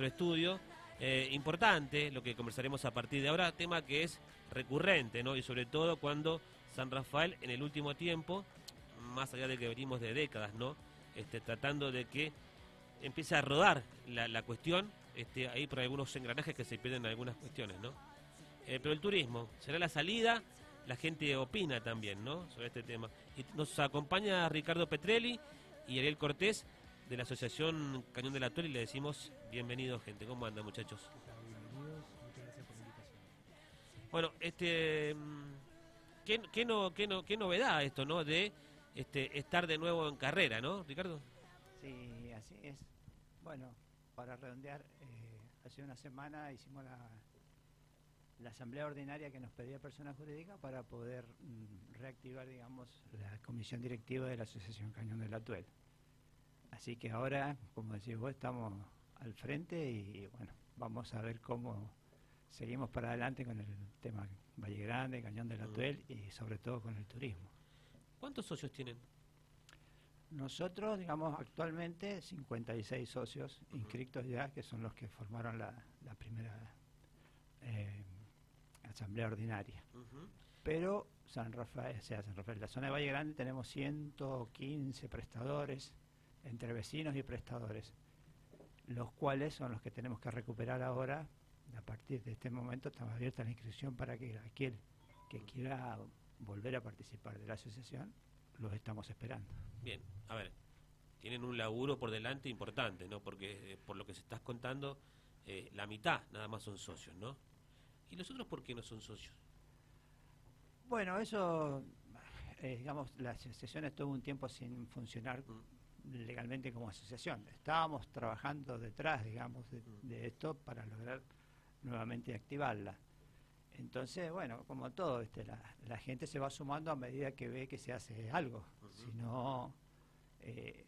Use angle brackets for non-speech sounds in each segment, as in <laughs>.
nuestro estudio. Eh, importante lo que conversaremos a partir de ahora, tema que es recurrente, ¿no? Y sobre todo cuando San Rafael en el último tiempo, más allá de que venimos de décadas, ¿no? Este, tratando de que empiece a rodar la, la cuestión, este, ahí por algunos engranajes que se pierden en algunas cuestiones, ¿no? Eh, pero el turismo, será la salida, la gente opina también, ¿no? Sobre este tema. Nos acompaña Ricardo Petrelli y Ariel Cortés de la Asociación Cañón de la Tuel y le decimos bienvenido gente. ¿Cómo andan muchachos? Bienvenidos, muchas gracias por la invitación. Bueno, este, mm, ¿qué, qué no, qué, no, qué novedad esto, ¿no? De este, estar de nuevo en carrera, ¿no, Ricardo? Sí, así es. Bueno, para redondear, eh, hace una semana hicimos la, la asamblea ordinaria que nos pedía persona jurídica para poder mm, reactivar, digamos, la comisión directiva de la Asociación Cañón de la Tuel. Así que ahora, como decís vos, estamos al frente y bueno, vamos a ver cómo seguimos para adelante con el tema Valle Grande, Cañón de la Mm. Tuel y sobre todo con el turismo. ¿Cuántos socios tienen? Nosotros, digamos, actualmente 56 socios inscritos ya, que son los que formaron la, la primera eh, asamblea ordinaria. Pero San Rafael, o sea, San Rafael, la zona de Valle Grande tenemos 115 prestadores, entre vecinos y prestadores, los cuales son los que tenemos que recuperar ahora. A partir de este momento estamos abierta la inscripción para que aquel que quiera volver a participar de la asociación, los estamos esperando. Bien, a ver, tienen un laburo por delante importante, ¿no? Porque eh, por lo que se estás contando, eh, la mitad nada más son socios, ¿no? ¿Y los otros por qué no son socios? Bueno, eso, eh, digamos, la asociación estuvo un tiempo sin funcionar legalmente como asociación. Estábamos trabajando detrás, digamos, de, de esto para lograr nuevamente activarla. Entonces, bueno, como todo, este, la, la gente se va sumando a medida que ve que se hace algo. Si no, eh,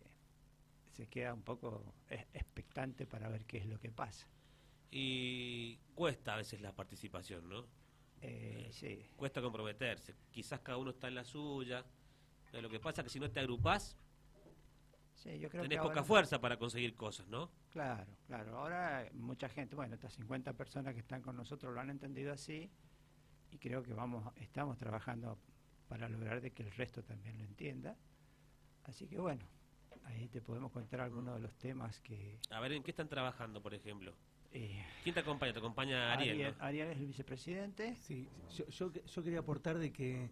se queda un poco eh, expectante para ver qué es lo que pasa. Y cuesta a veces la participación, ¿no? Eh, sí. Cuesta comprometerse. Quizás cada uno está en la suya. Pero lo que pasa es que si no te agrupás, Sí, yo creo tenés que poca ahora- fuerza para conseguir cosas, ¿no? Claro, claro. Ahora mucha gente, bueno, estas 50 personas que están con nosotros lo han entendido así y creo que vamos, estamos trabajando para lograr de que el resto también lo entienda. Así que bueno, ahí te podemos contar algunos de los temas que A ver, ¿en qué están trabajando, por ejemplo? eh, ¿Quién te acompaña? Te acompaña Ariel, Ariel, ¿no? Ariel es el vicepresidente. Sí, yo, yo quería aportar de que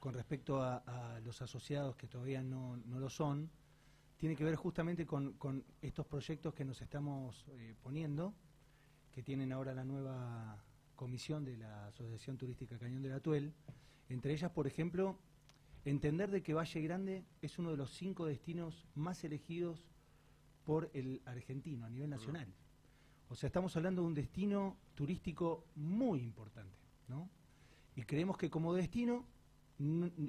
con respecto a, a los asociados que todavía no, no lo son, tiene que ver justamente con, con estos proyectos que nos estamos eh, poniendo, que tienen ahora la nueva comisión de la Asociación Turística Cañón de la Tuel. Entre ellas, por ejemplo, entender de que Valle Grande es uno de los cinco destinos más elegidos por el argentino a nivel nacional. O sea, estamos hablando de un destino turístico muy importante, ¿no? Y creemos que como destino,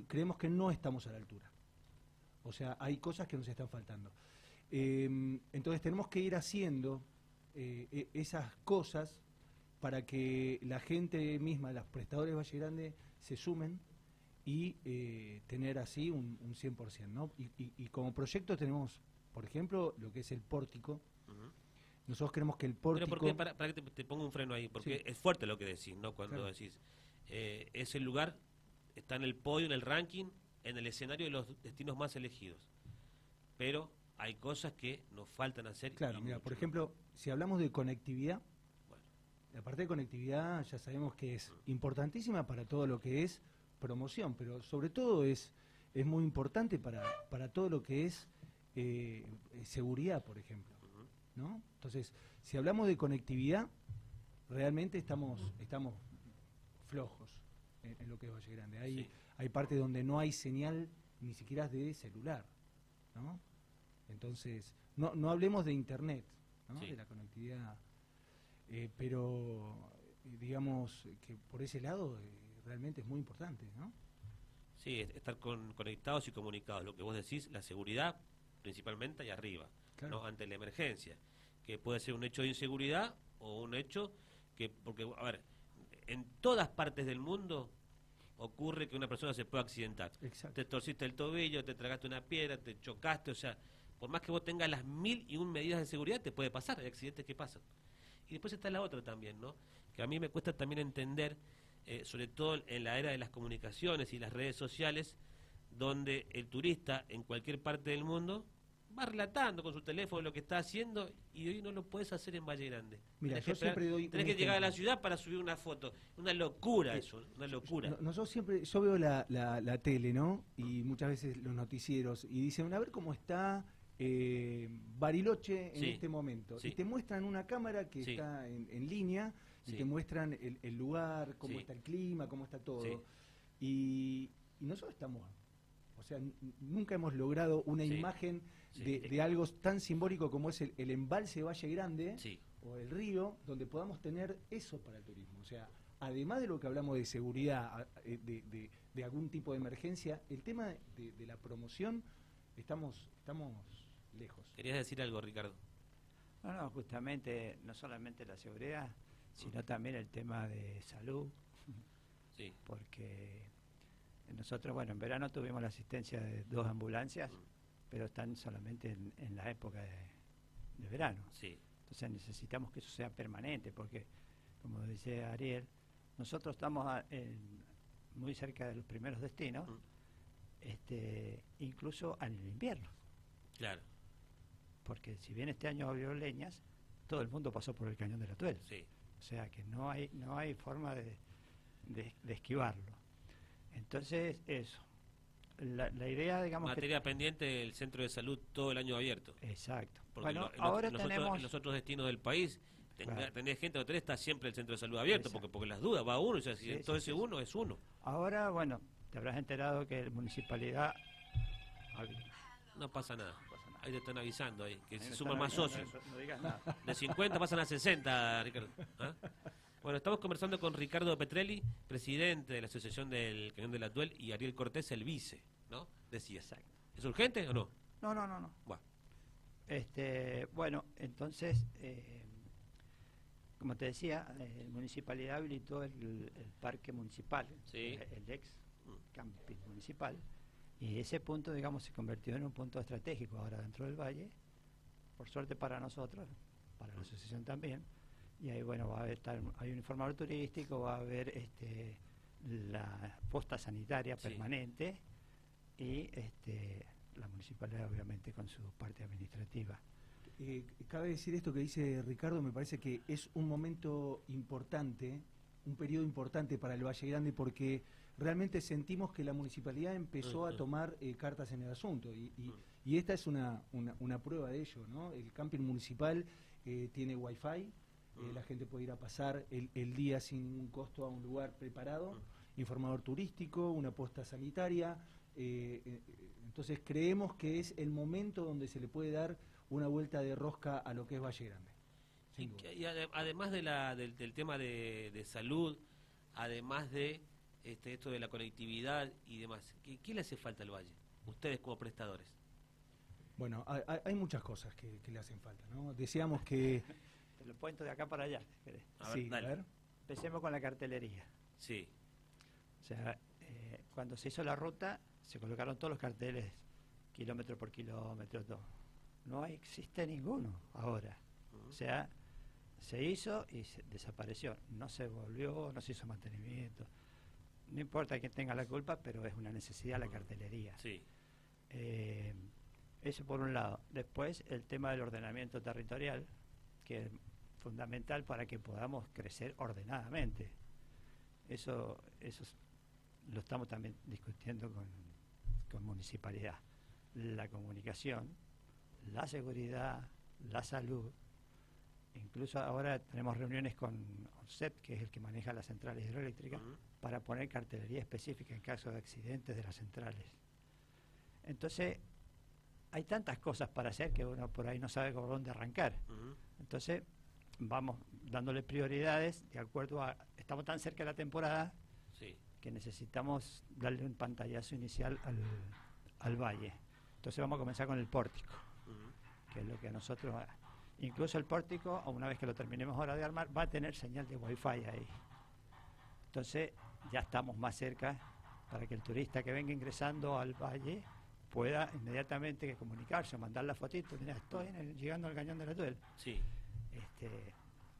creemos que no estamos a la altura. O sea, hay cosas que nos están faltando. Eh, entonces tenemos que ir haciendo eh, e- esas cosas para que la gente misma, los prestadores de Valle Grande, se sumen y eh, tener así un, un 100%, ¿no? Y, y- y como proyecto tenemos, por ejemplo, lo que es el pórtico. Nosotros creemos que el Pero pórtico... ¿por qué? Para, para que te, te pongo un freno ahí, porque Sí. es fuerte lo que decís, ¿no? Cuando Claro. decís, eh, es el lugar, está en el podio, en el ranking, en el escenario de los destinos más elegidos. Pero hay cosas que nos faltan hacer. Claro, mira, por ejemplo, si hablamos de conectividad, Bueno, la parte de conectividad ya sabemos que es importantísima para todo lo que es promoción, pero sobre todo es, es muy importante para, para todo lo que es eh, eh, seguridad, por ejemplo. ¿no? Entonces, si hablamos de conectividad, realmente estamos, estamos flojos en, en lo que es Valle Grande. Hay, Sí. Hay partes donde no hay señal ni siquiera de celular, ¿no? Entonces, no, no hablemos de internet, ¿no? Sí. de la conectividad, eh, pero digamos que por ese lado eh, realmente es muy importante, ¿no? Sí, es- estar con- conectados y comunicados. Lo que vos decís, la seguridad principalmente ahí arriba, Claro. ¿no? ante la emergencia, que puede ser un hecho de inseguridad o un hecho que, porque, a ver, en todas partes del mundo ocurre que una persona se puede accidentar. Exacto. Te torciste el tobillo, te tragaste una piedra, te chocaste, o sea, por más que vos tengas las mil y un medidas de seguridad, te puede pasar, hay accidentes que pasan. Y después está la otra también, ¿no? Que a mí me cuesta también entender, eh, sobre todo en la era de las comunicaciones y las redes sociales, donde el turista en cualquier parte del mundo va relatando con su teléfono lo que está haciendo y hoy no lo puedes hacer en Valle Grande. Mira, tenés yo que, siempre doy tenés que llegar a la ciudad para subir una foto. Una locura Eh, eso, una locura. No- Nosotros siempre, yo veo la, la- la tele, ¿no? Y muchas veces los noticieros y dicen, a ver cómo está eh, Bariloche en Sí, este momento. sí. Y te muestran una cámara que Sí. está en, en línea y te muestran el, el lugar, cómo está el clima, cómo está todo. Y nosotros estamos, o sea, nunca hemos logrado una Sí. imagen Sí. de, de algo tan simbólico como es el, el embalse de Valle Grande Sí, o el río, donde podamos tener eso para el turismo. O sea, además de lo que hablamos de seguridad, eh, de, de- de algún tipo de emergencia, el tema de, de la promoción, estamos, estamos lejos. querías decir algo, Ricardo. No, no, justamente no solamente la seguridad, sino también el tema de salud, Sí, porque nosotros, bueno, en verano tuvimos la asistencia de dos ambulancias, pero están solamente en, en la época de, de verano. sí, Entonces necesitamos que eso sea permanente, porque, como dice Ariel, nosotros estamos a- en- muy cerca de los primeros destinos, Mm. este, incluso en el invierno, claro, porque si bien este año abrió leñas, todo el mundo pasó por el cañón de la Tuel. sí. O sea que no hay, no hay forma de, de- de esquivarlo. Entonces, eso. La, la idea, digamos Materia pendiente del centro de salud todo el año abierto. Exacto. Porque Bueno, en ahora en los tenemos... otros, en los otros destinos del país, tenga- Claro. tenés gente hotel, está siempre el centro de salud abierto, Exacto. porque porque las dudas, va uno, y si Sí, todo sí, ese sí, uno es uno. Ahora, bueno, te habrás enterado que la municipalidad... No pasa nada. No pasa nada. Ahí te están avisando ahí, que Ahí se suman más socios. No digas nada. De 50 pasan a 60, <laughs> Ricardo. ¿Ah? Bueno, estamos conversando con Ricardo Petrelli, presidente de la Asociación del Cañón de la Tuel, y Ariel Cortés, el vice, ¿no? Decía. Exacto. ¿Es urgente o no? No, no, no, no. Bueno, Este, bueno, entonces, eh, como te decía, eh, la municipalidad habilitó el, el parque municipal, Sí. el, el ex camping municipal, y ese punto, digamos, se convirtió en un punto estratégico ahora dentro del valle, por suerte para nosotros, para la asociación también, y ahí, bueno, va a haber, estar- hay un informador turístico, va a haber este, la posta sanitaria Sí. permanente y este, la municipalidad, obviamente, con su parte administrativa. Eh, cabe decir esto que dice Ricardo, me parece que es un momento importante, un periodo importante para el Valle Grande porque realmente sentimos que la municipalidad empezó a tomar eh, cartas en el asunto y, y- Ujú. y esta es una, una, una prueba de ello, ¿no? El camping municipal eh, tiene wifi, eh, la gente puede ir a pasar el, el día sin ningún costo a un lugar preparado, Ujú. informador turístico, una posta sanitaria, eh, eh, entonces creemos que es el momento donde se le puede dar una vuelta de rosca a lo que es Valle Grande. Y, además de la, del, del tema de, de salud, además de este, esto de la conectividad y demás, ¿qué, qué le hace falta al Valle? Ustedes como prestadores. Bueno, hay muchas cosas que, que le hacen falta, ¿no? Deseamos que... Te lo cuento de acá para allá. si querés. A ver, sí, dale. a ver. Empecemos con la cartelería. Sí, O sea, eh, cuando se hizo la ruta, se colocaron todos los carteles, kilómetro por kilómetro, todo. No existe ninguno ahora. O sea, se hizo y se desapareció. No se volvió, no se hizo mantenimiento. No importa quién tenga la culpa, pero es una necesidad la cartelería. sí, Eh, eso por un lado. Después, el tema del ordenamiento territorial, que es fundamental para que podamos crecer ordenadamente. Eso, eso es- lo estamos también discutiendo con, con municipalidad. La comunicación, la seguridad, la salud. Incluso ahora tenemos reuniones con ONCEP, que es el que maneja las centrales hidroeléctricas, para poner cartelería específica en caso de accidentes de las centrales. Entonces, hay tantas cosas para hacer que uno por ahí no sabe por dónde arrancar. Entonces, vamos dándole prioridades de acuerdo a... Estamos tan cerca de la temporada sí, que necesitamos darle un pantallazo inicial al, al valle. Entonces vamos a comenzar con el pórtico, que es lo que a nosotros... Incluso el pórtico, una vez que lo terminemos ahora de armar, va a tener señal de wifi ahí. Entonces ya estamos más cerca para que el turista que venga ingresando al valle pueda inmediatamente comunicarse o mandar la fotito. Mira, estoy en el- llegando al cañón de la Tuel. sí, Este,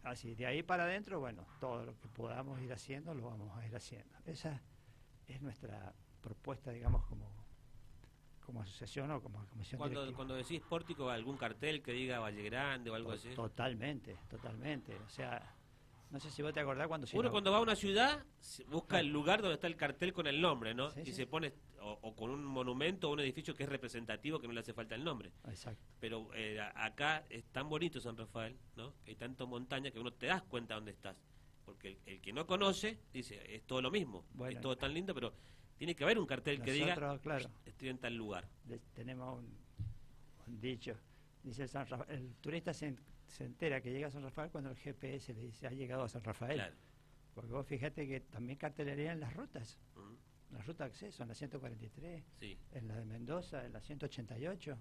así, de ahí para adentro, bueno, todo lo que podamos ir haciendo, lo vamos a ir haciendo. Esa es nuestra propuesta, digamos, como, como asociación o como comisión Cuando, directiva. cuando decís pórtico, algún cartel que diga Valle Grande o algo To- así. Totalmente, totalmente. O sea, no sé si vos te acordás cuando se Uno cuando va a una ciudad busca el lugar donde está el cartel con el nombre, ¿no? Sí, y sí. se pone o, o con un monumento o un edificio que es representativo que no le hace falta el nombre. Exacto. Pero eh, acá es tan bonito San Rafael, ¿no? Que hay tanto montaña que uno te das cuenta dónde estás. Porque el, el que no conoce dice, es todo lo mismo, Bueno. es todo tan lindo, pero tiene que haber un cartel que diga, claro, estoy en tal lugar. de- tenemos un, un dicho. Dice San Rafa- el turista se, se entera que llega a San Rafael cuando el GPS le dice ha llegado a San Rafael. Claro. Porque vos fíjate que también cartelería en las rutas. Mm, La ruta de acceso, en la 143, Sí, en la de Mendoza, en la 188.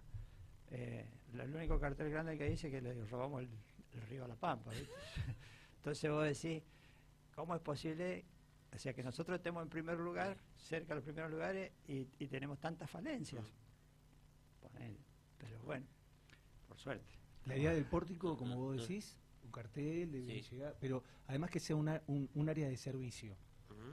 Eh, el único cartel grande que dice que le robamos el, el río a la Pampa. ¿viste? <laughs> Entonces vos decís, ¿cómo es posible? O sea, que nosotros estemos en primer lugar, cerca de los primeros lugares, y, y tenemos tantas falencias. Ponele. Pero bueno, por suerte. La idea del pórtico, como vos decís, un cartel, Sí. llegar, pero además que sea una- un, un área de servicio.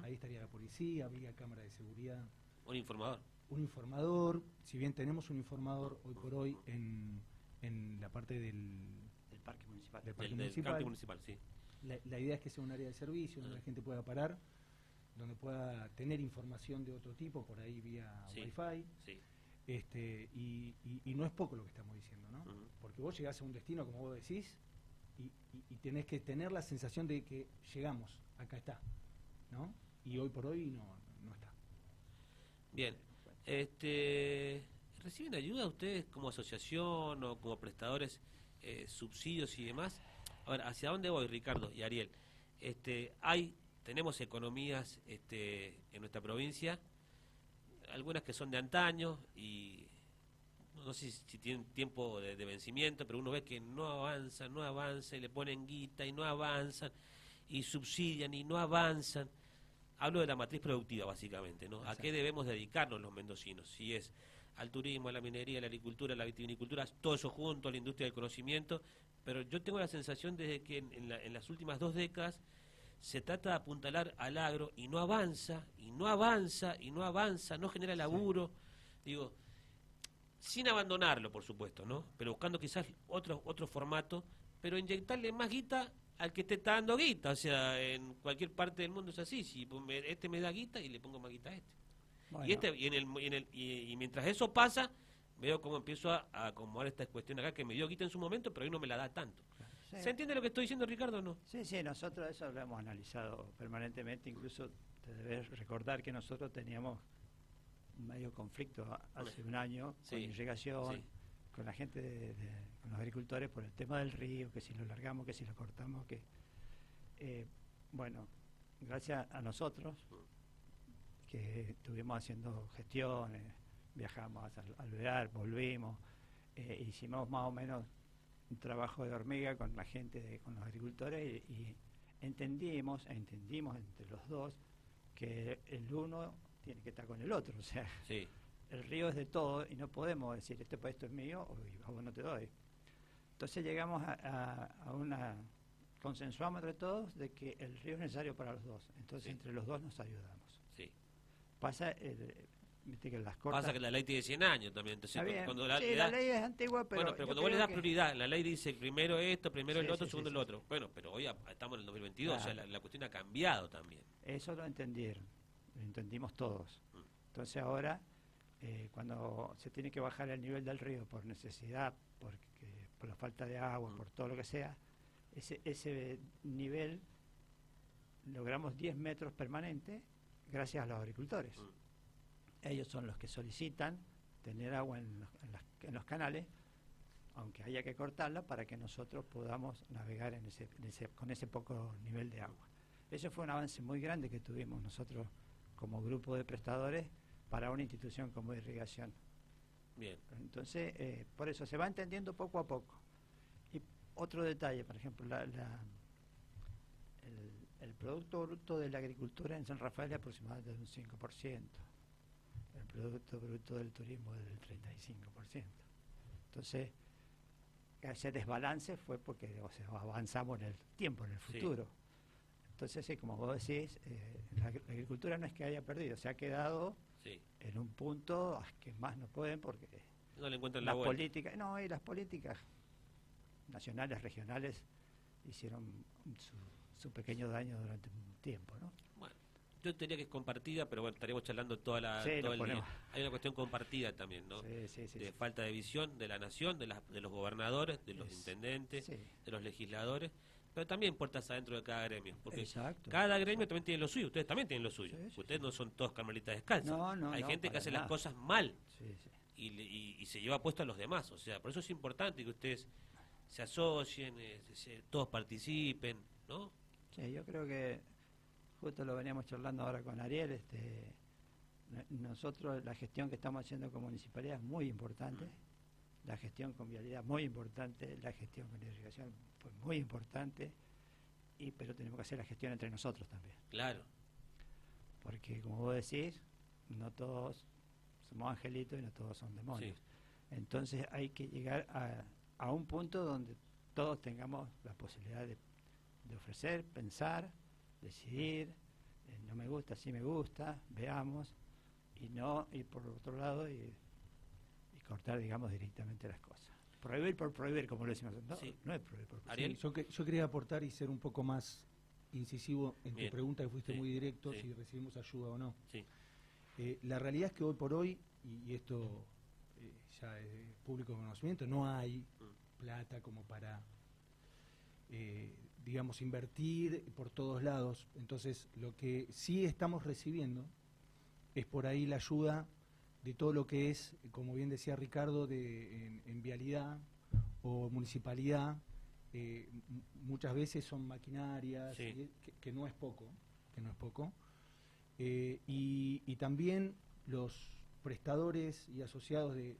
Ahí estaría la policía, habría cámara de seguridad, un informador. un informador, si bien tenemos un informador hoy por hoy en, en la parte del... El parque municipal. Del parque Del, del municipal. parque municipal, sí. La, la idea es que sea un área de servicio donde la gente pueda parar, donde pueda tener información de otro tipo, por ahí vía Sí. Wi-Fi. sí. Este, y, y- y no es poco lo que estamos diciendo, ¿no? Porque vos llegás a un destino, como vos decís, y, y- y tenés que tener la sensación de que llegamos, acá está, ¿no? Y hoy por hoy no, no está. Bien. Este, ¿Reciben ayuda ustedes como asociación o como prestadores, eh, subsidios y demás? A ver, ¿hacia dónde voy, Ricardo y Ariel? Este, hay, tenemos economías este, en nuestra provincia, algunas que son de antaño y no sé si, tienen tiempo de, de vencimiento, pero uno ve que no avanzan, no avanzan, y le ponen guita y no avanzan, y subsidian y no avanzan. Hablo de la matriz productiva, básicamente, ¿no? ¿A qué debemos dedicarnos los mendocinos? Si es al turismo, a la minería, a la agricultura, a la vitivinicultura, todo eso junto, a la industria del conocimiento, pero yo tengo la sensación desde que en, en la- en las últimas dos décadas se trata de apuntalar al agro y no avanza, y no avanza, y no avanza, no genera laburo, digo, sin abandonarlo, por supuesto, ¿no? Pero buscando quizás otro, otro formato, pero inyectarle más guita al que te está dando guita, o sea, en cualquier parte del mundo es así, si este me da guita y le pongo más guita a este. Bueno, Y, este, y, en el, y, en el- y- y mientras eso pasa, veo cómo empiezo a, a acomodar esta cuestión acá, que me dio guita en su momento, pero hoy no me la da tanto. Sí. ¿Se entiende lo que estoy diciendo, Ricardo, o no? Sí, sí, nosotros eso lo hemos analizado permanentemente, incluso te debes recordar que nosotros teníamos medio conflicto hace un año Sí, con irrigación, sí. con la gente, de, de- con los agricultores por el tema del río, que si lo largamos, que si lo cortamos, que... eh, bueno, gracias a nosotros, que estuvimos haciendo gestiones, viajamos al alvear, volvimos, eh, hicimos más o menos un trabajo de hormiga con la gente, de- con los agricultores y, y entendimos, entendimos entre los dos que el uno tiene que estar con el otro, o sea, Sí, el río es de todo y no podemos decir este puesto es mío o vos no te doy. Entonces llegamos a, a- a una consensuamos entre todos de que el río es necesario para los dos, entonces Sí. entre los dos nos ayudamos. sí. Pasa, el- viste que las cortas. Pasa que la ley tiene 100 años también, entonces cuando la, sí, ley es antigua, pero bueno, pero cuando vos le das que- prioridad, la ley dice primero esto, primero Sí, el otro, sí, segundo el otro. Bueno, pero hoy a- estamos en el 2022, o sea, Claro. la, la cuestión ha cambiado también. Eso lo entendieron, lo entendimos todos. Mm. Entonces ahora, eh, cuando se tiene que bajar el nivel del río por necesidad, porque, por la falta de agua, Mm. por todo lo que sea, ese, ese nivel logramos 10 metros permanente gracias a los agricultores. Mm. Ellos son los que solicitan tener agua en los, en las- en los canales, aunque haya que cortarla para que nosotros podamos navegar en ese, en ese- con ese poco nivel de agua. Eso fue un avance muy grande que tuvimos nosotros como grupo de prestadores para una institución como irrigación. Bien, Entonces, eh, por eso se va entendiendo poco a poco. Y otro detalle, por ejemplo, la- la- el, el Producto Bruto de la Agricultura en San Rafael es aproximadamente de un 5%. Producto Bruto del Turismo es del 35%. Entonces, ese desbalance fue porque avanzamos en el tiempo, en el futuro. Entonces, sí, como vos decís, eh, la, agricultura no es que haya perdido, se ha quedado en un punto que más no pueden porque no le encuentran la política, no, y las políticas nacionales, regionales hicieron su, pequeño daño durante un tiempo, ¿no? Bueno, yo diría que es compartida, pero bueno, estaremos charlando toda la, todo el día. Hay una cuestión compartida también, ¿no? de falta de visión de la nación, de, de los gobernadores, de los intendentes, de los legisladores pero también puertas adentro de cada gremio. Porque cada gremio también tiene lo suyo, ustedes también tienen lo suyo. ustedes no son todos carmelitas descalzas. Hay gente que hace las cosas mal y, se lleva puesto a los demás. O sea, por eso es importante que ustedes se asocien, eh, todos participen, ¿no? Sí, yo creo que justo lo veníamos charlando ahora con Ariel. este Nosotros, la gestión que estamos haciendo como municipalidad es muy importante. La gestión con vialidad muy importante, la gestión con irrigación pues muy importante, y, pero tenemos que hacer la gestión entre nosotros también. Claro. Porque como vos decís, no todos somos angelitos y no todos son demonios. Entonces hay que llegar a, a, un punto donde todos tengamos la posibilidad de, ofrecer, pensar, decidir, eh, no me gusta, sí me gusta, veamos, y no ir por otro lado y, y cortar, digamos, directamente las cosas prohibir por prohibir, como lo decimos. No, no es prohibir por prohibir. yo, yo, quería aportar y ser un poco más incisivo en tu pregunta, que fuiste muy directo, si recibimos ayuda o no. Eh, la realidad es que hoy por hoy, y, esto eh, ya es público conocimiento, no hay mm. plata como para, eh, digamos, invertir por todos lados. Entonces, lo que sí estamos recibiendo es por ahí la ayuda de todo lo que es, como bien decía Ricardo, de, en, vialidad o municipalidad, eh, muchas veces son maquinarias, que, no es poco, que no es poco, eh, y, también los prestadores y asociados de,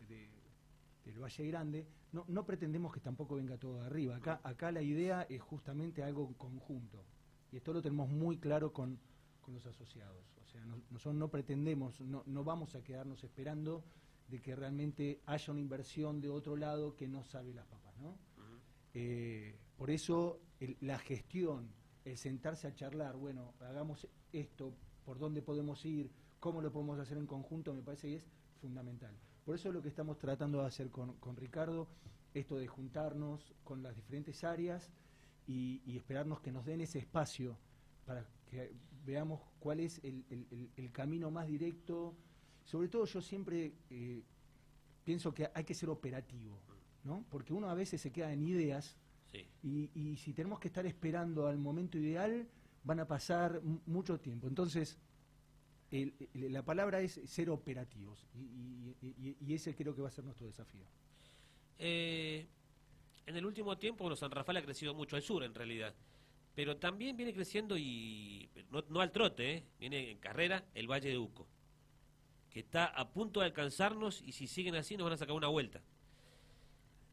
del Valle Grande, no, no, pretendemos que tampoco venga todo de arriba, acá, acá la idea es justamente algo conjunto, y esto lo tenemos muy claro con, con los asociados nosotros no pretendemos, no, no vamos a quedarnos esperando de que realmente haya una inversión de otro lado que no salve las papas, ¿no? Eh, por eso la gestión, el sentarse a charlar, bueno, hagamos esto, por dónde podemos ir, cómo lo podemos hacer en conjunto, me parece que es fundamental. Por eso es lo que estamos tratando de hacer con, Ricardo, esto de juntarnos con las diferentes áreas y, y esperarnos que nos den ese espacio para que veamos cuál es el, camino más directo. Sobre todo yo siempre eh, pienso que hay que ser operativo, ¿no? Porque uno a veces se queda en ideas y, si tenemos que estar esperando al momento ideal, van a pasar mucho tiempo. Entonces, la palabra es ser operativos y, ese creo que va a ser nuestro desafío. Eh, en el último tiempo, bueno, San Rafael ha crecido mucho al sur en realidad pero también viene creciendo y no, al trote, ¿eh? viene en carrera el Valle de Uco, que está a punto de alcanzarnos y si siguen así nos van a sacar una vuelta.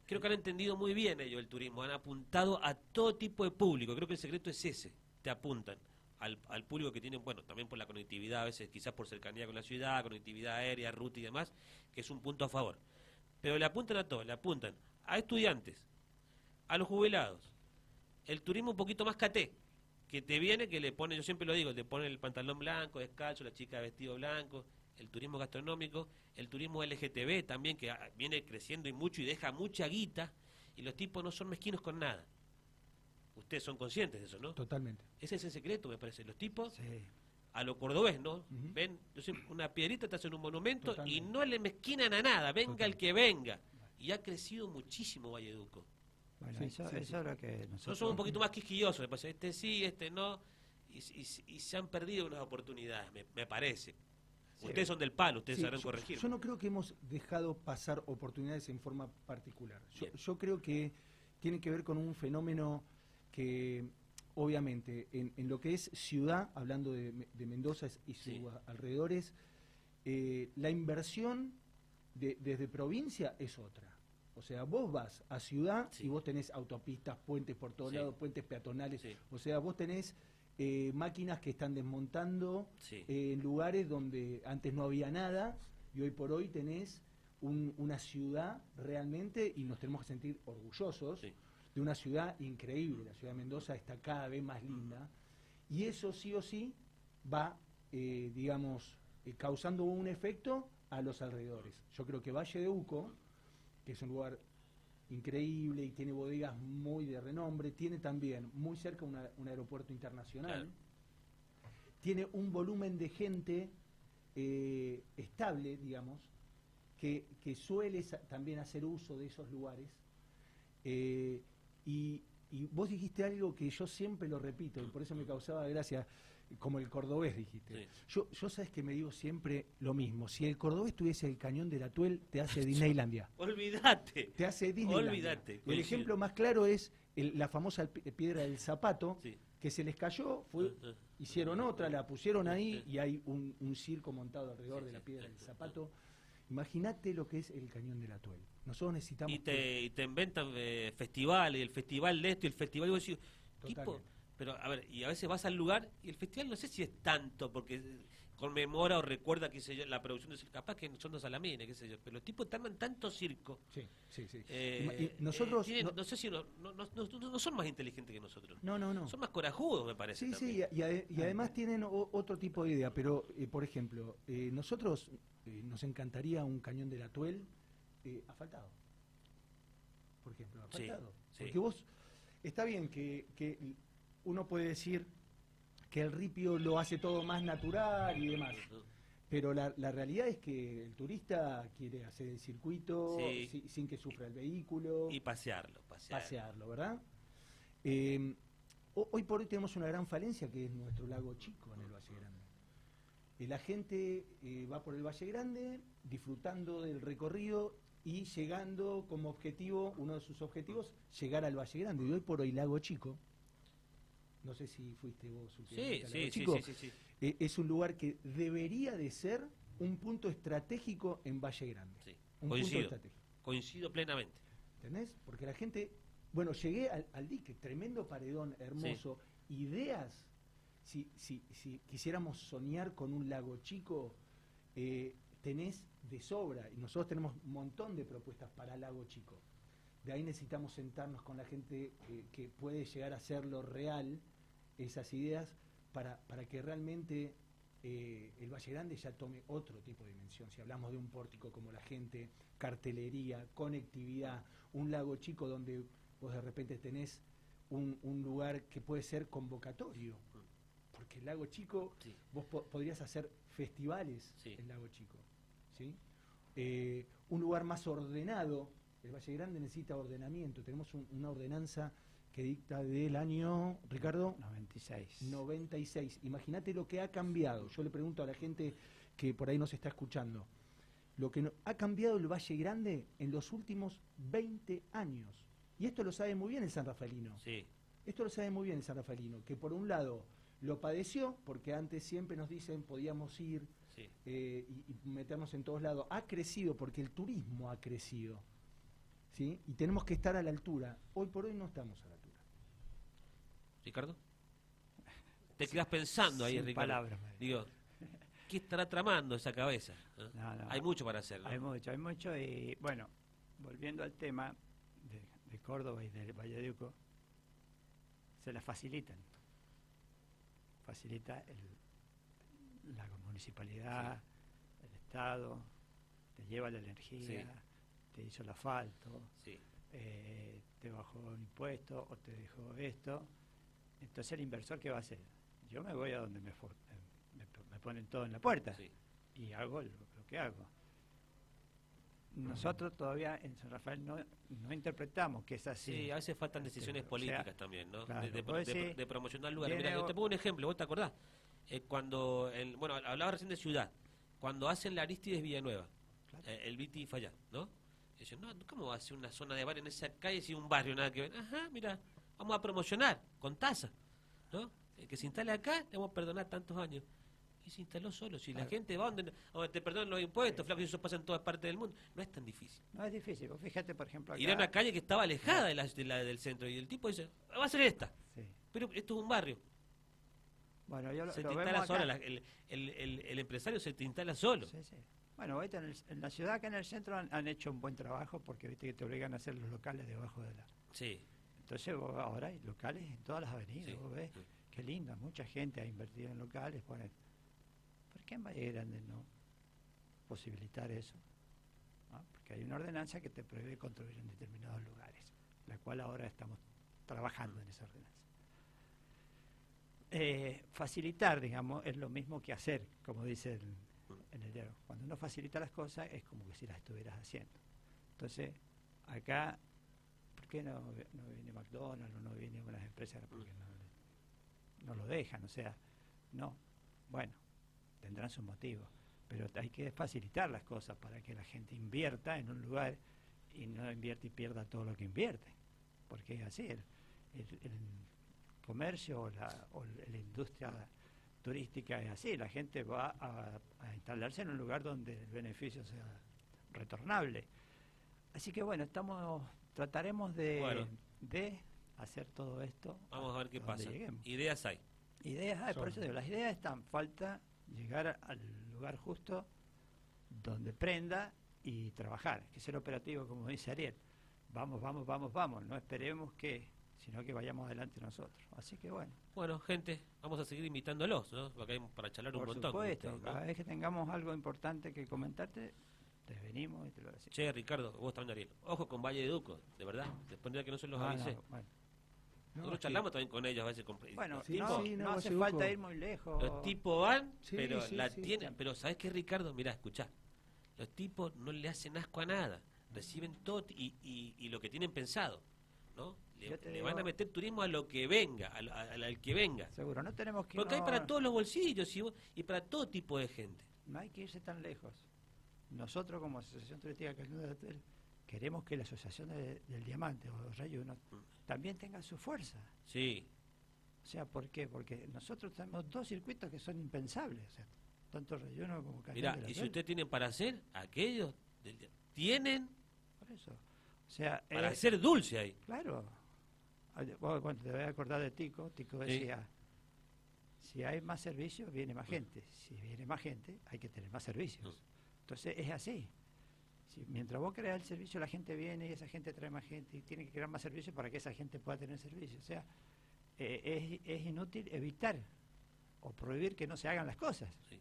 Creo que han entendido muy bien ellos el turismo, han apuntado a todo tipo de público, creo que el secreto es ese, te apuntan al, al público que tienen, bueno, también por la conectividad, a veces quizás por cercanía con la ciudad, conectividad aérea, ruta y demás, que es un punto a favor. Pero le apuntan a todo, le apuntan a estudiantes, a los jubilados, el turismo un poquito más caté, que te viene, que le pone, yo siempre lo digo, te pone el pantalón blanco, descalzo, la chica vestido blanco, el turismo gastronómico, el turismo LGTB también, que ah, viene creciendo y mucho y deja mucha guita, y los tipos no son mezquinos con nada. Ustedes son conscientes de eso, ¿no? Totalmente. Ese es el secreto, me parece. Los tipos, a lo cordobés, ¿no? Ven, una piedrita, te hacen un monumento y no le mezquinan a nada, venga el que venga. Y ha crecido muchísimo Valleduco. Bueno, eso, es lo que nosotros... Nosotros somos un <laughs> poquito más quisquillosos, me este sí, este no, y, se han perdido unas oportunidades, me, parece. Ustedes son del palo, ustedes sabrán corregir. Yo no creo que hemos dejado pasar oportunidades en forma particular. Yo, creo que tiene que ver con un fenómeno que, obviamente, en, lo que es ciudad, hablando de, Mendoza y sus alrededores, eh, la inversión desde provincia es otra. O sea, vos vas a ciudad y vos tenés autopistas, puentes por todos lados, puentes peatonales. O sea, vos tenés eh, máquinas que están desmontando en lugares donde antes no había nada y hoy por hoy tenés un- una ciudad realmente y nos tenemos que sentir orgullosos Sí. De una ciudad increíble. La ciudad de Mendoza está cada vez más linda y eso sí o sí va, eh, digamos, eh, causando un efecto a los alrededores. Yo creo que Valle de Uco, que es un lugar increíble y tiene bodegas muy de renombre, tiene también muy cerca una- un aeropuerto internacional, Claro. tiene un volumen de gente eh, estable, digamos, que, que suele también hacer uso de esos lugares. Eh, y, y vos dijiste algo que yo siempre lo repito, y por eso me causaba gracia, como el cordobés dijiste. Sí. Yo, yo sabes que me digo siempre lo mismo, si el cordobés tuviese el cañón de la Tuel, te hace Disneylandia. <laughs> Olvídate. Te hace Disneylandia. Olvídate, El ejemplo más claro es el- la famosa pi- piedra del zapato, Sí. que se les cayó, fue, Ah, ah. hicieron otra, la pusieron ahí y hay un, un circo montado alrededor de la piedra del zapato. Imagínate lo que es el cañón de la Tuel. Nosotros necesitamos... Y te, y te inventan eh, festivales, el festival de esto y el festival. Y vos decís, tipo, pero a ver, y a veces vas al lugar y el festival no sé si es tanto, porque conmemora o recuerda, yo, la producción de capaz que son dos salamines, qué sé yo, pero los tipos están en tanto circo. Sí, sí, sí. eh, y nosotros... eh, tienen- no, no, sé si no, no, son más inteligentes que nosotros. no, no, no. Son más corajudos, me parece. Sí, sí, también. y, y ade- y además tienen o- otro tipo de idea, pero, eh, por ejemplo, nosotros nos encantaría un cañón de la Tuel asfaltado. Por ejemplo, Sí, asfaltado. sí. Porque vos, está bien que, que uno puede decir que el ripio lo hace todo más natural y demás, pero la, la realidad es que el turista quiere hacer el circuito Sí. si- sin que sufra el vehículo Y pasearlo, pasear. pasearlo, ¿verdad? Eh, ho- hoy por hoy tenemos una gran falencia que es nuestro lago chico en el Valle Grande. Eh, la gente eh, va por el Valle Grande disfrutando del recorrido y llegando como objetivo, uno de sus objetivos, llegar al Valle Grande. Y hoy por hoy Lago Chico, no sé si fuiste vos Sí, sí, sí, Chico, sí, sí, sí. eh, es un lugar que debería de ser un punto estratégico en Valle Grande. Sí, Un punto coincido. estratégico. Coincido plenamente. ¿Entendés? Porque la gente, bueno, llegué al, al dique, tremendo paredón, hermoso, ideas, si, si, si quisiéramos soñar con un lago chico, eh, tenés de sobra, y nosotros tenemos un montón de propuestas para lago chico. De ahí necesitamos sentarnos con la gente eh, que puede llegar a hacerlo real, esas ideas, para, para que realmente eh, el Valle Grande ya tome otro tipo de dimensión. Si hablamos de un pórtico como la gente, cartelería, conectividad, un lago chico donde vos de repente tenés un, un lugar que puede ser convocatorio. Porque el lago chico, Sí. vos po- podrías hacer festivales Sí. en Lago Chico. ¿sí? Eh, un lugar más ordenado. El Valle Grande necesita ordenamiento. Tenemos un- una ordenanza que dicta del año, Ricardo, 96. 96. Imagínate lo que ha cambiado. Yo le pregunto a la gente que por ahí nos está escuchando. Lo que no- ha cambiado el Valle Grande en los últimos 20 años. Y esto lo sabe muy bien el San Rafaelino. Sí, Esto lo sabe muy bien el San Rafaelino, que por un lado lo padeció, porque antes siempre nos dicen podíamos ir sí. eh, y, y meternos en todos lados. Ha crecido porque el turismo ha crecido. ¿sí? Y tenemos que estar a la altura. Hoy por hoy no estamos a la altura. Ricardo. Te quedas pensando ahí, Sin Ricardo. palabras. Digo, ¿qué estará tramando esa cabeza? eh? No, no. Hay mucho para hacer, ¿no? Hay mucho, hay mucho. Y bueno, volviendo al tema de, de Córdoba y del Valle de Uco, se las facilitan. Facilita el- la municipalidad, el Estado, te lleva la energía, Sí. te hizo el asfalto, Sí, eh, te bajó un impuesto o te dejó esto. Entonces el inversor, ¿qué va a hacer? Yo me voy a donde me, for- me, me ponen todo en la puerta sí. y hago lo, lo que hago. Nosotros todavía en San Rafael no, no interpretamos que es así. Sí, a veces faltan Este, decisiones o sea, políticas también, ¿no? claro, de, de- de- decís, de promocionar lugares. Mira, yo te pongo un ejemplo, ¿vos te acordás? Eh, cuando, el, bueno, hablaba recién de ciudad, cuando hacen la Aristides Villanueva, Claro. eh, el Viti Fallá, ¿no? Y dicen, no, ¿cómo va a ser una zona de bar en esa calle si un barrio nada que ver? Ajá, mira, vamos a promocionar con tasa, ¿no? El que se instale acá, le vamos a perdonar tantos años. Y se instaló solo. Si la gente va donde, donde te perdonan los impuestos, flaco, y eso pasa en todas partes del mundo, no es tan difícil. No es difícil. Vos fíjate, por ejemplo, acá. Ir a una calle que estaba alejada de la, de la- del centro y el tipo dice, va a ser esta, Sí. pero esto es un barrio. Bueno, yo lo, Se lo te vemos instala solo, la- el, el- el- el empresario se te instala solo. Sí, sí. Bueno, ahorita en, el- en la ciudad, acá en el centro, han, han hecho un buen trabajo porque viste que te obligan a hacer los locales debajo de la. Sí. Entonces vos ahora hay locales en todas las avenidas, Sí, vos ves, sí. qué lindo, mucha gente ha invertido en locales, ponen. ¿Por qué en Valle Grande no posibilitar eso? ¿Ah? Porque hay una ordenanza que te prohíbe construir en determinados lugares, la cual ahora estamos trabajando en esa ordenanza. Eh, facilitar, digamos, es lo mismo que hacer, como dice el, en el diario. Cuando uno facilita las cosas es como que si las estuvieras haciendo. Entonces, acá, ¿por qué no, no viene McDonald's o no viene unas empresas? Porque no, no lo dejan, o sea, no. Bueno, tendrán sus motivos, pero hay que facilitar las cosas para que la gente invierta en un lugar y no invierte y pierda todo lo que invierte, porque es así. El comercio o la, o la industria turística es así, la gente va a, a instalarse en un lugar donde el beneficio sea retornable. Así que bueno, estamos trataremos de, Bueno. de hacer todo esto. Vamos a ver qué pasa. lleguemos. Ideas hay. Ideas, hay, por eso digo, las ideas están, falta llegar al lugar justo donde prenda y trabajar, que ser operativo, como dice Ariel. Vamos, vamos, vamos, vamos, no esperemos que, sino que vayamos adelante nosotros. Así que bueno, Bueno, gente, vamos a seguir invitándolos, ¿no? Porque hay para charlar un por montón. con supuesto, ustedes, ¿no? cada vez que tengamos algo importante que comentarte, te venimos y te lo decimos. Che, Ricardo, vos también, Ariel. Ojo con Valle de Duco, de verdad. Después de que no se los Ah, avise. no, bueno. No, Nosotros sí. charlamos también con ellos a veces. Con, Bueno, Sí, no, tipos, sí, no, no hace falta ir muy lejos. los tipos van, Sí, pero sí, la sí. tienen. Pero ¿sabes qué, Ricardo? Mirá, escuchá. Los tipos no le hacen asco a nada. Reciben todo y, y, y lo que tienen pensado. ¿no? Le, digo- van a meter turismo a lo que venga, al, al- al que venga. Seguro, no tenemos que Porque hay para todos los bolsillos y, vos- y para todo tipo de gente. No hay que irse tan lejos. Nosotros como Asociación Turística Cañón del Hotel queremos que la Asociación de- del Diamante o Rayo Uno también tenga su fuerza. Sí, O sea, ¿por qué? Porque nosotros tenemos dos circuitos que son impensables, o sea, tanto Rayo Uno como Cañón Mirá, y si ustedes tienen para hacer, aquellos del- tienen Por eso. O sea, para eh, hacer dulce ahí. Claro. Cuando te voy a acordar de Tico, Tico Sí. decía, si hay más servicios, viene más gente. Si viene más gente, hay que tener más servicios. Mm. Entonces es así. Si, mientras vos creas el servicio, la gente viene y esa gente trae más gente y tiene que crear más servicios para que esa gente pueda tener servicios. O sea, eh, es, es inútil evitar o prohibir que no se hagan las cosas. Sí.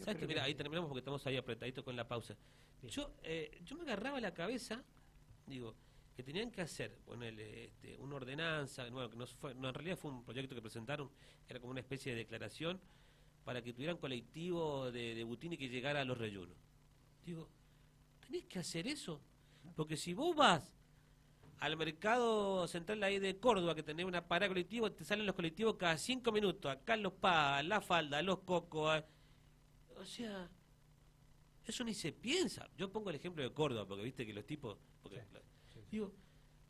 ¿Sabes que Mira, ahí terminamos porque estamos ahí apretaditos con la pausa. Yo, eh, yo me agarraba la cabeza, digo, que tenían que hacer, ponerle este, una ordenanza, bueno, que no, fue, no, en realidad fue un proyecto que presentaron, era como una especie de declaración para que tuvieran colectivo de, de Butini que llegara a los reyunos. Digo, tenés que hacer eso, porque si vos vas al mercado central ahí de Córdoba, que tenés una parada colectiva, te salen los colectivos cada cinco minutos, acá en Los Paz, La Falda, Los Cocos, a- o sea, eso ni se piensa. Yo pongo el ejemplo de Córdoba, porque viste que los tipos. Porque, Digo,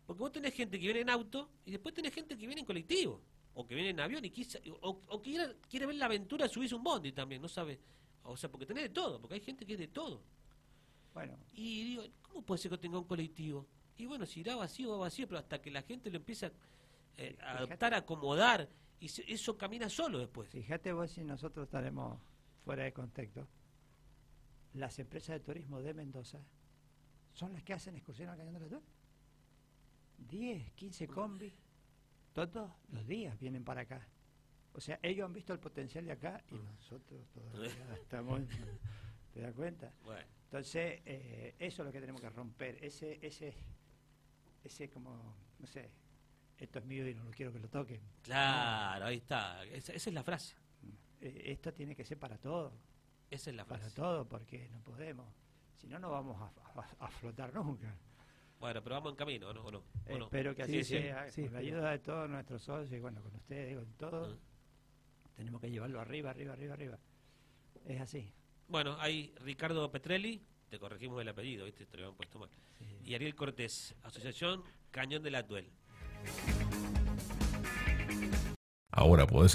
porque vos tenés gente que viene en auto y después tenés gente que viene en colectivo, o que viene en avión y quizá, o, o quiere, quiere ver la aventura de subirse un bondi también, no sabe. O sea, porque tenés de todo, porque hay gente que es de todo. Bueno, Y digo, ¿cómo puede ser que tenga un colectivo? Y bueno, si irá vacío, va vacío, pero hasta que la gente lo empieza eh, a adaptar, a acomodar, y se- eso camina solo después. fíjate vos si nosotros estaremos fuera de contexto. Las empresas de turismo de Mendoza son las que hacen excursiones al Cañón del Hotel. 10, 15 combis, todos los días vienen para acá. O sea, ellos han visto el potencial de acá y nosotros todavía <laughs> estamos... ¿Te das cuenta? Bueno, Entonces, eh, eso es lo que tenemos que romper. Ese, ese, ese como, no sé, esto es mío y no lo quiero que lo toquen. claro, ahí está. Esa, esa es la frase. Eh, esto tiene que ser para todo, Esa es la para frase. todo, porque no podemos. Si no, no vamos a, a- a flotar nunca. Bueno, pero vamos en camino, ¿o ¿no? ¿O no? ¿O no? Espero que así Sí, sí, sea, sí, con la ayuda de todos nuestros socios y bueno, con ustedes, con todos, Ah. tenemos que llevarlo arriba, arriba, arriba, arriba. Es así. Bueno, hay Ricardo Petrelli, te corregimos el apellido, ¿viste? Te lo habían puesto mal. Sí. Y Ariel Cortés, Asociación Cañón del Atuel. Ahora podés